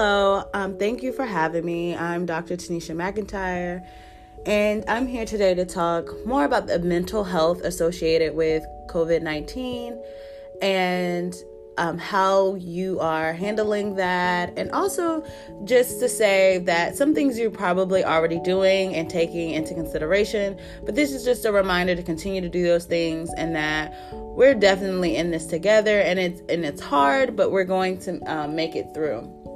Hello, um, thank you for having me. I'm Dr. Tanisha McIntyre, and I'm here today to talk more about the mental health associated with COVID 19 and um, how you are handling that, and also just to say that some things you're probably already doing and taking into consideration, but this is just a reminder to continue to do those things and that we're definitely in this together and it's and it's hard, but we're going to um, make it through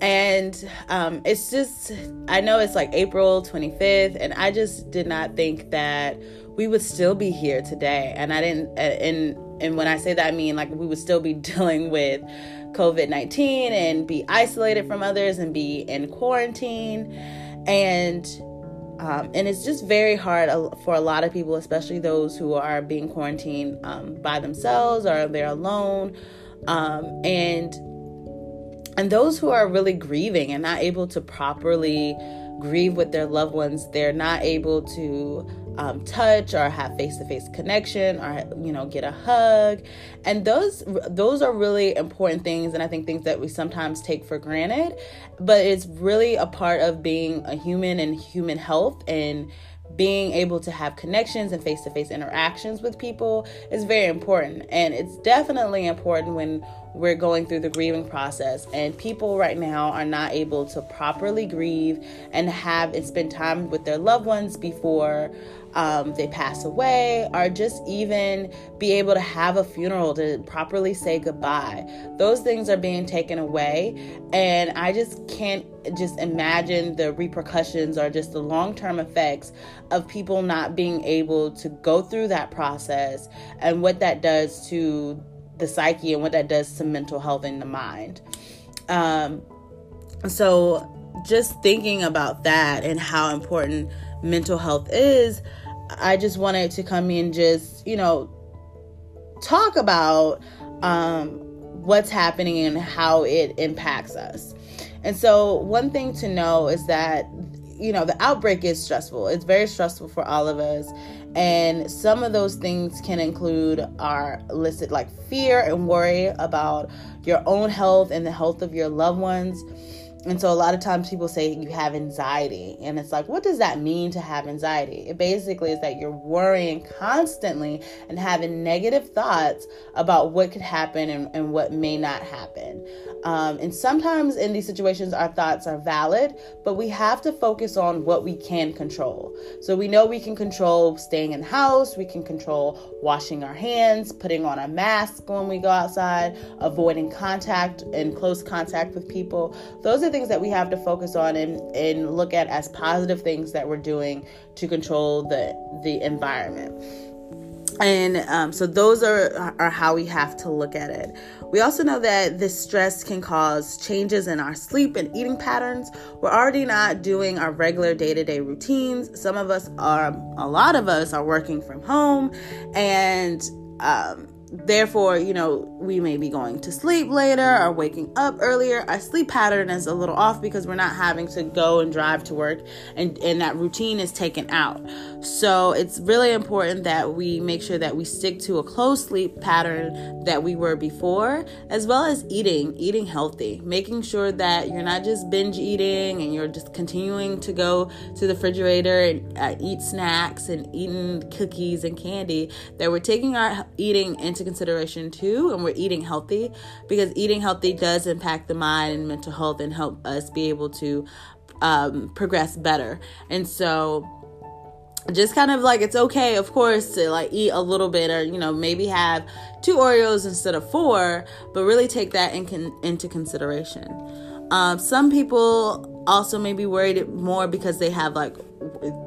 and um, it's just i know it's like april 25th and i just did not think that we would still be here today. And i didn't and and when i say that i mean like we would still be dealing with covid-19 and be isolated from others and be in quarantine. And um, and it's just very hard for a lot of people especially those who are being quarantined um, by themselves or they're alone. Um, and and those who are really grieving and not able to properly grieve with their loved ones, they're not able to um, touch or have face-to-face connection or you know get a hug and those those are really important things and i think things that we sometimes take for granted but it's really a part of being a human and human health and being able to have connections and face to face interactions with people is very important. And it's definitely important when we're going through the grieving process. And people right now are not able to properly grieve and have and spend time with their loved ones before um, they pass away, or just even be able to have a funeral to properly say goodbye. Those things are being taken away. And I just can't just imagine the repercussions or just the long term effects of people not being able to go through that process and what that does to the psyche and what that does to mental health in the mind. Um, so, just thinking about that and how important mental health is, I just wanted to come in just, you know, talk about um, what's happening and how it impacts us. And so, one thing to know is that, you know, the outbreak is stressful. It's very stressful for all of us. And some of those things can include our listed like fear and worry about your own health and the health of your loved ones and so a lot of times people say you have anxiety. And it's like, what does that mean to have anxiety? It basically is that you're worrying constantly and having negative thoughts about what could happen and, and what may not happen. Um, and sometimes in these situations, our thoughts are valid, but we have to focus on what we can control. So we know we can control staying in the house, we can control washing our hands, putting on a mask when we go outside, avoiding contact and close contact with people. Those are things that we have to focus on and, and look at as positive things that we're doing to control the the environment. And um, so those are are how we have to look at it. We also know that this stress can cause changes in our sleep and eating patterns. We're already not doing our regular day-to-day routines. Some of us are a lot of us are working from home. And um, therefore, you know, we may be going to sleep later or waking up earlier. Our sleep pattern is a little off because we're not having to go and drive to work and, and that routine is taken out. So it's really important that we make sure that we stick to a close sleep pattern that we were before, as well as eating, eating healthy, making sure that you're not just binge eating and you're just continuing to go to the refrigerator and uh, eat snacks and eating cookies and candy, that we're taking our eating into consideration too and we're eating healthy because eating healthy does impact the mind and mental health and help us be able to um, progress better. And so just kind of like it's okay of course to like eat a little bit or you know maybe have two oreos instead of four but really take that in con- into consideration. Um, some people also may be worried more because they have like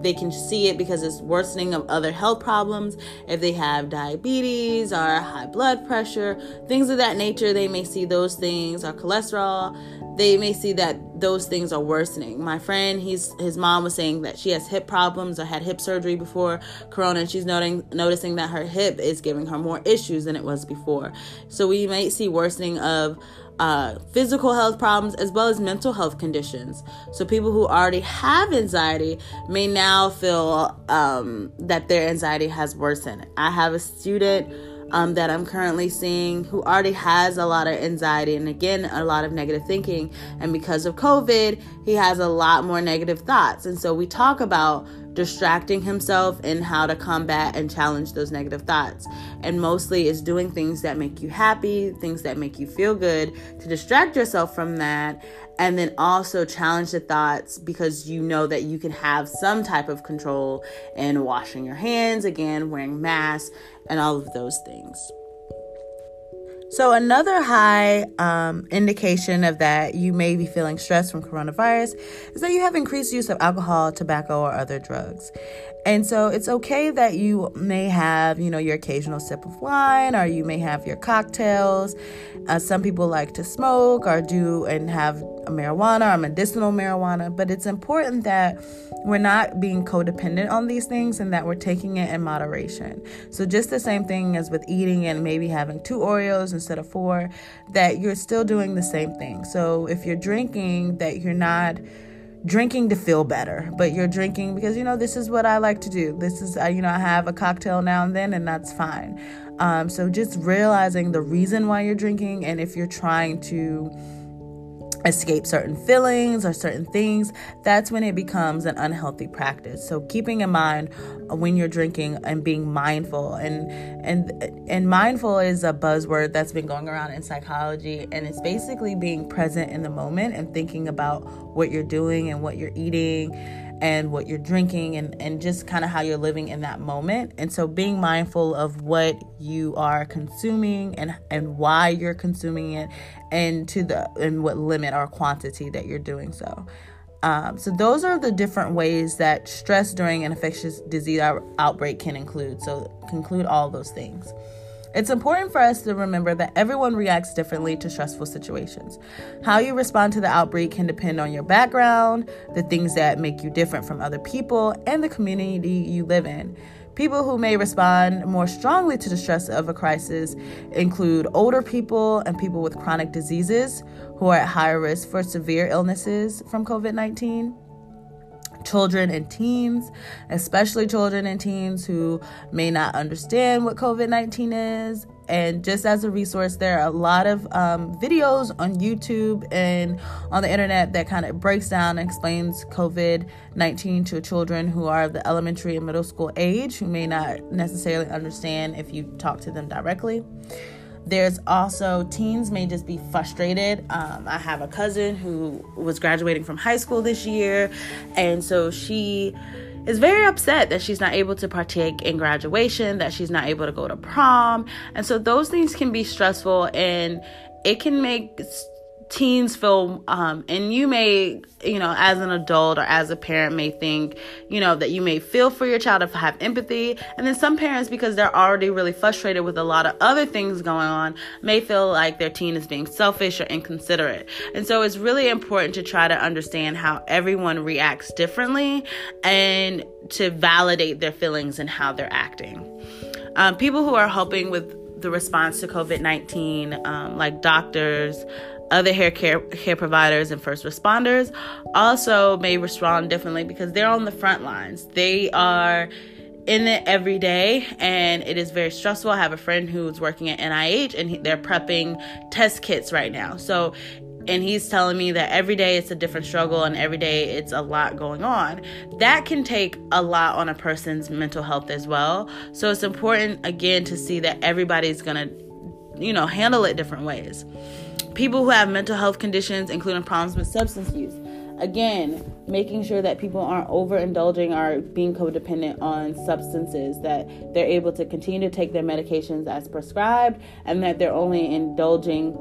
they can see it because it's worsening of other health problems. If they have diabetes or high blood pressure, things of that nature, they may see those things or cholesterol. They may see that those things are worsening. My friend, he's his mom was saying that she has hip problems or had hip surgery before corona and she's noting noticing that her hip is giving her more issues than it was before. So we might see worsening of uh, physical health problems as well as mental health conditions. So, people who already have anxiety may now feel um, that their anxiety has worsened. I have a student um, that I'm currently seeing who already has a lot of anxiety and again, a lot of negative thinking. And because of COVID, he has a lot more negative thoughts. And so we talk about distracting himself and how to combat and challenge those negative thoughts. And mostly is doing things that make you happy, things that make you feel good to distract yourself from that. And then also challenge the thoughts because you know that you can have some type of control in washing your hands, again, wearing masks, and all of those things. So, another high um, indication of that you may be feeling stress from coronavirus is that you have increased use of alcohol, tobacco, or other drugs. And so it's okay that you may have, you know, your occasional sip of wine or you may have your cocktails. Uh, some people like to smoke or do and have marijuana or medicinal marijuana, but it's important that we're not being codependent on these things and that we're taking it in moderation. So, just the same thing as with eating and maybe having two Oreos instead of four, that you're still doing the same thing. So, if you're drinking, that you're not drinking to feel better, but you're drinking because you know this is what I like to do. This is uh, you know I have a cocktail now and then, and that's fine. Um, so just realizing the reason why you're drinking, and if you're trying to escape certain feelings or certain things, that's when it becomes an unhealthy practice. So keeping in mind when you're drinking and being mindful and and and mindful is a buzzword that's been going around in psychology and it's basically being present in the moment and thinking about what you're doing and what you're eating and what you're drinking and, and just kind of how you're living in that moment. And so being mindful of what you are consuming and and why you're consuming it and to the and what limit or quantity that you're doing so. Um, so those are the different ways that stress during an infectious disease outbreak can include. So conclude all those things. It's important for us to remember that everyone reacts differently to stressful situations. How you respond to the outbreak can depend on your background, the things that make you different from other people, and the community you live in. People who may respond more strongly to the stress of a crisis include older people and people with chronic diseases who are at higher risk for severe illnesses from COVID 19 children and teens, especially children and teens who may not understand what COVID 19 is. And just as a resource, there are a lot of um, videos on YouTube and on the internet that kind of breaks down and explains COVID 19 to children who are of the elementary and middle school age who may not necessarily understand if you talk to them directly. There's also teens may just be frustrated. Um, I have a cousin who was graduating from high school this year, and so she is very upset that she's not able to partake in graduation, that she's not able to go to prom. And so those things can be stressful and it can make teens feel um, and you may you know as an adult or as a parent may think you know that you may feel for your child to have empathy. And then some parents because they're already really frustrated with a lot of other things going on may feel like their teen is being selfish or inconsiderate. And so it's really important to try to understand how everyone reacts differently and to validate their feelings and how they're acting. Um, people who are helping with the response to COVID 19, um, like doctors, other hair care, care providers and first responders also may respond differently because they're on the front lines. They are in it every day and it is very stressful. I have a friend who's working at NIH and he, they're prepping test kits right now. So and he's telling me that every day it's a different struggle and every day it's a lot going on. That can take a lot on a person's mental health as well. So it's important again to see that everybody's going to you know handle it different ways people who have mental health conditions, including problems with substance use. Again, making sure that people aren't overindulging or being codependent on substances, that they're able to continue to take their medications as prescribed, and that they're only indulging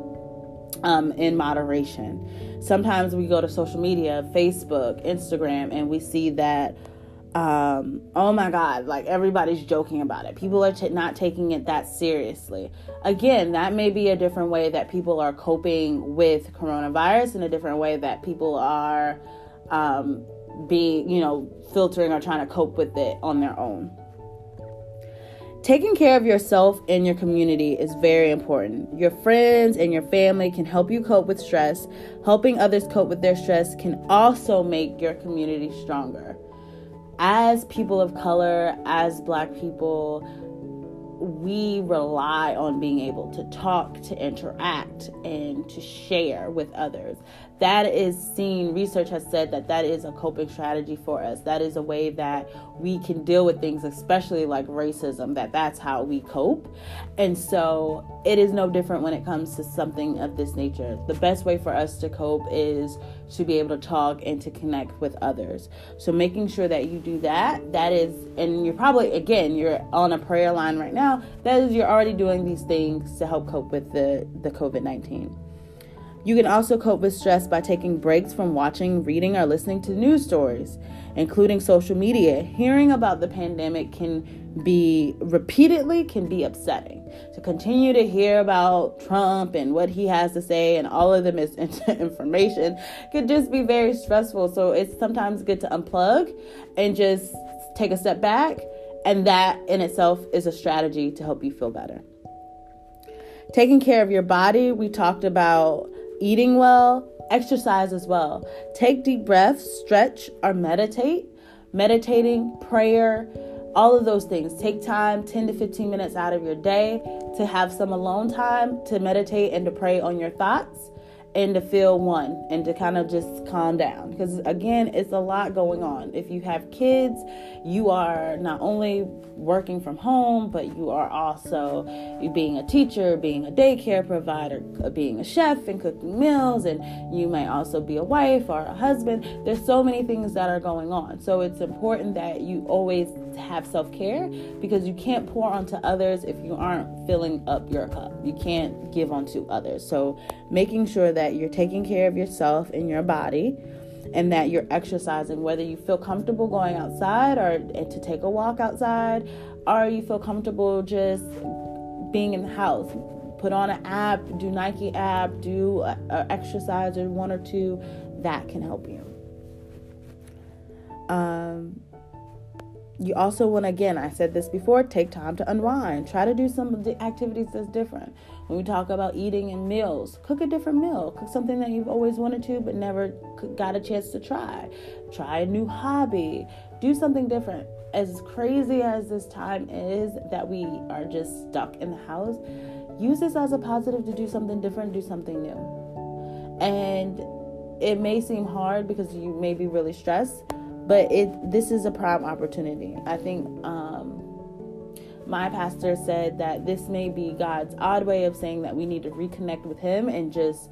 um, in moderation. Sometimes we go to social media, Facebook, Instagram, and we see that um, oh my god like everybody's joking about it people are t- not taking it that seriously again that may be a different way that people are coping with coronavirus and a different way that people are um, being you know filtering or trying to cope with it on their own Taking care of yourself and your community is very important. Your friends and your family can help you cope with stress. Helping others cope with their stress can also make your community stronger as people of color, as black people, we rely on being able to talk, to interact, and to share with others. That is seen, research has said that that is a coping strategy for us. That is a way that we can deal with things, especially like racism, that that's how we cope. And so it is no different when it comes to something of this nature. The best way for us to cope is to be able to talk and to connect with others. So making sure that you do that, that is, and you're probably, again, you're on a prayer line right now, that is, you're already doing these things to help cope with the, the COVID 19. You can also cope with stress by taking breaks from watching, reading, or listening to news stories, including social media. Hearing about the pandemic can be repeatedly can be upsetting. To continue to hear about Trump and what he has to say and all of the misinformation could just be very stressful. So it's sometimes good to unplug and just take a step back, and that in itself is a strategy to help you feel better. Taking care of your body, we talked about eating well, exercise as well. Take deep breaths, stretch, or meditate. Meditating, prayer, all of those things. Take time, 10 to 15 minutes out of your day to have some alone time to meditate and to pray on your thoughts and to feel one and to kind of just calm down. Because again it's a lot going on. If you have kids you are not only working from home but you are also being a teacher being a daycare provider uh, being a chef and cooking meals and you might also be a wife or a husband. There's so many things that are going on. So it's important that you always have self-care because you can't pour onto others if you aren't filling up your cup. You can't give onto others. So making sure that you're taking care of yourself and your body and that you're exercising whether you feel comfortable going outside or to take a walk outside or you feel comfortable just being in the house. Put on an app do nike app do a, a exercise or one or two that can help you. Um, you also want again i said this before take time to unwind. Try to do some of the activities that's different. When we talk about eating and meals cook a different meal. Cook something that you've always wanted to but never got a chance to try. Try a new hobby. Do something different. As crazy as this time is that we are just stuck in the house use this as a positive to do something different do something new. And it may seem hard because you may be really stressed but it this is a prime opportunity. I think um, my pastor said that this may be God's odd way of saying that we need to reconnect with Him and just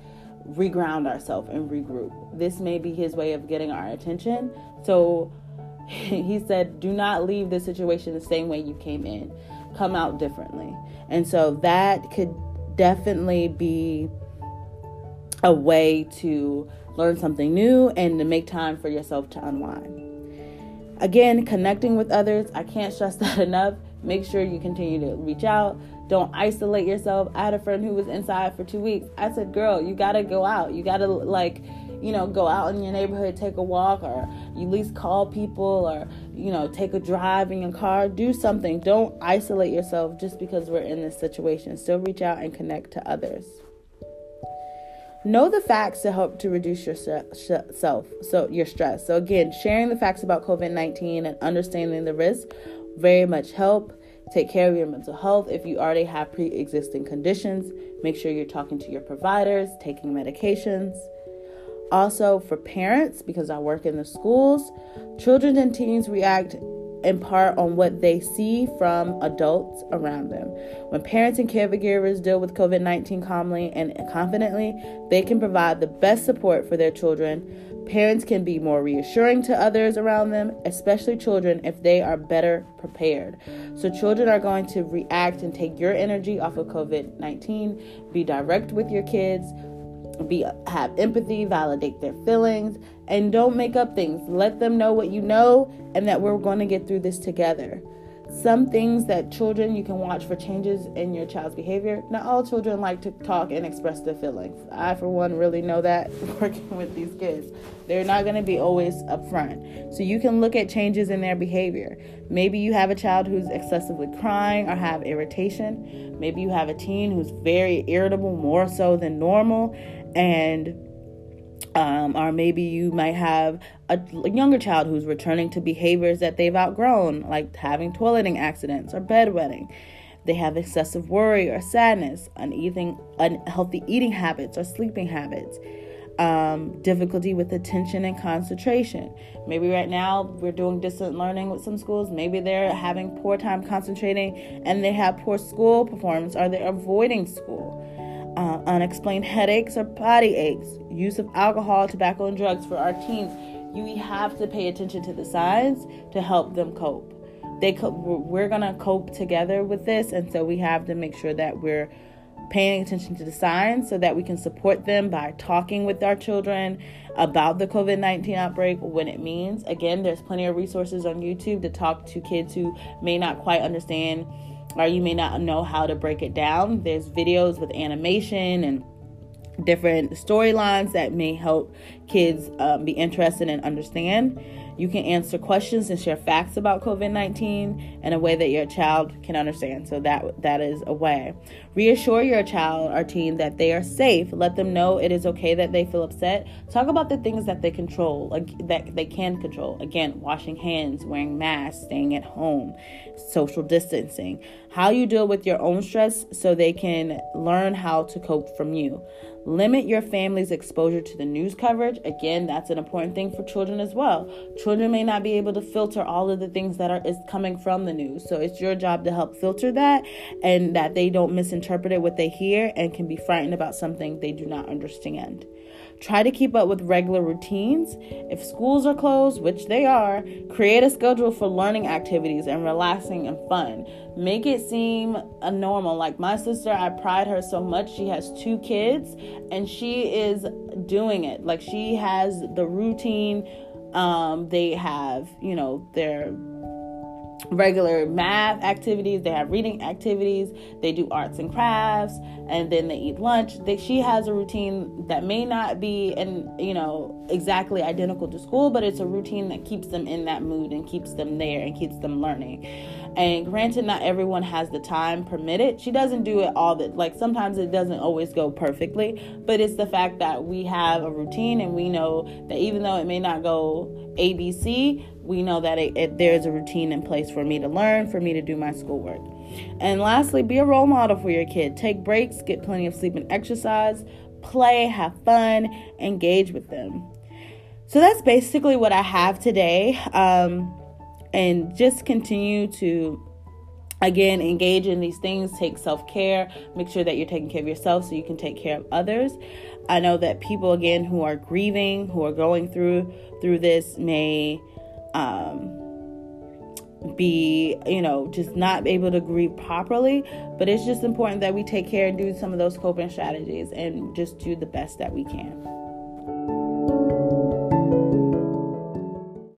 reground ourselves and regroup. This may be His way of getting our attention. So He said, "Do not leave the situation the same way you came in. Come out differently." And so that could definitely be a way to learn something new, and to make time for yourself to unwind. Again, connecting with others, I can't stress that enough. Make sure you continue to reach out. Don't isolate yourself. I had a friend who was inside for two weeks. I said, Girl, you gotta go out. You gotta, like, you know, go out in your neighborhood, take a walk, or you at least call people, or, you know, take a drive in your car. Do something. Don't isolate yourself just because we're in this situation. Still reach out and connect to others. Know the facts to help to reduce your self, so your stress. So again, sharing the facts about COVID-19 and understanding the risk very much help. Take care of your mental health. If you already have pre-existing conditions, make sure you're talking to your providers, taking medications. Also, for parents, because I work in the schools, children and teens react in part on what they see from adults around them. When parents and caregivers deal with COVID 19 calmly and confidently, they can provide the best support for their children. Parents can be more reassuring to others around them, especially children, if they are better prepared. So, children are going to react and take your energy off of COVID 19. Be direct with your kids, be have empathy, validate their feelings, and don't make up things. Let them know what you know and that we're going to get through this together. Some things that children you can watch for changes in your child's behavior. Not all children like to talk and express their feelings. I, for one, really know that working with these kids. They're not going to be always upfront. So you can look at changes in their behavior. Maybe you have a child who's excessively crying or have irritation. Maybe you have a teen who's very irritable, more so than normal and um, or maybe you might have a younger child who's returning to behaviors that they've outgrown, like having toileting accidents or bedwetting. They have excessive worry or sadness, uneating, unhealthy eating habits or sleeping habits. Um, difficulty with attention and concentration. Maybe right now we're doing distant learning with some schools. Maybe they're having poor time concentrating and they have poor school performance or they're avoiding school. Uh, unexplained headaches or body aches, use of alcohol, tobacco, and drugs for our teens. You have to pay attention to the signs to help them cope they co- we're gonna cope together with this, and so we have to make sure that we're paying attention to the signs so that we can support them by talking with our children about the COVID 19 outbreak, when it means. Again, there's plenty of resources on YouTube to talk to kids who may not quite understand or you may not know how to break it down. There's videos with animation and different storylines that may help kids um, be interested and understand. You can answer questions and share facts about COVID-19 in a way that your child can understand. So that that is a way. Reassure your child or teen that they are safe. Let them know it is okay that they feel upset. Talk about the things that they control, like, that they can control. Again, washing hands, wearing masks, staying at home, social distancing. How you deal with your own stress so they can learn how to cope from you. Limit your family's exposure to the news coverage. Again, that's an important thing for children as well. Children may not be able to filter all of the things that are is coming from the news. So it's your job to help filter that and that they don't misinterpret it what they hear and can be frightened about something they do not understand. Try to keep up with regular routines. If schools are closed, which they are, create a schedule for learning activities and relaxing and fun. Make it seem a normal. Like my sister, I pride her so much. She has two kids and she is doing it. Like she has the routine. Um, they have, you know, their regular math activities. They have reading activities. They do arts and crafts and then they eat lunch. They, she has a routine that may not be and you know exactly identical to school but it's a routine that keeps them in that mood and keeps them there and keeps them learning. And granted not everyone has the time permitted. She doesn't do it all that like sometimes it doesn't always go perfectly but it's the fact that we have a routine and we know that even though it may not go abc we know that it, it, there's a routine in place for me to learn, for me to do my schoolwork. And lastly, be a role model for your kid. Take breaks, get plenty of sleep and exercise, play, have fun, engage with them. So that's basically what I have today. Um, and just continue to again engage in these things take self-care make sure that you're taking care of yourself so you can take care of others i know that people again who are grieving who are going through through this may um, be, you know, just not able to grieve properly. But it's just important that we take care and do some of those coping strategies and just do the best that we can.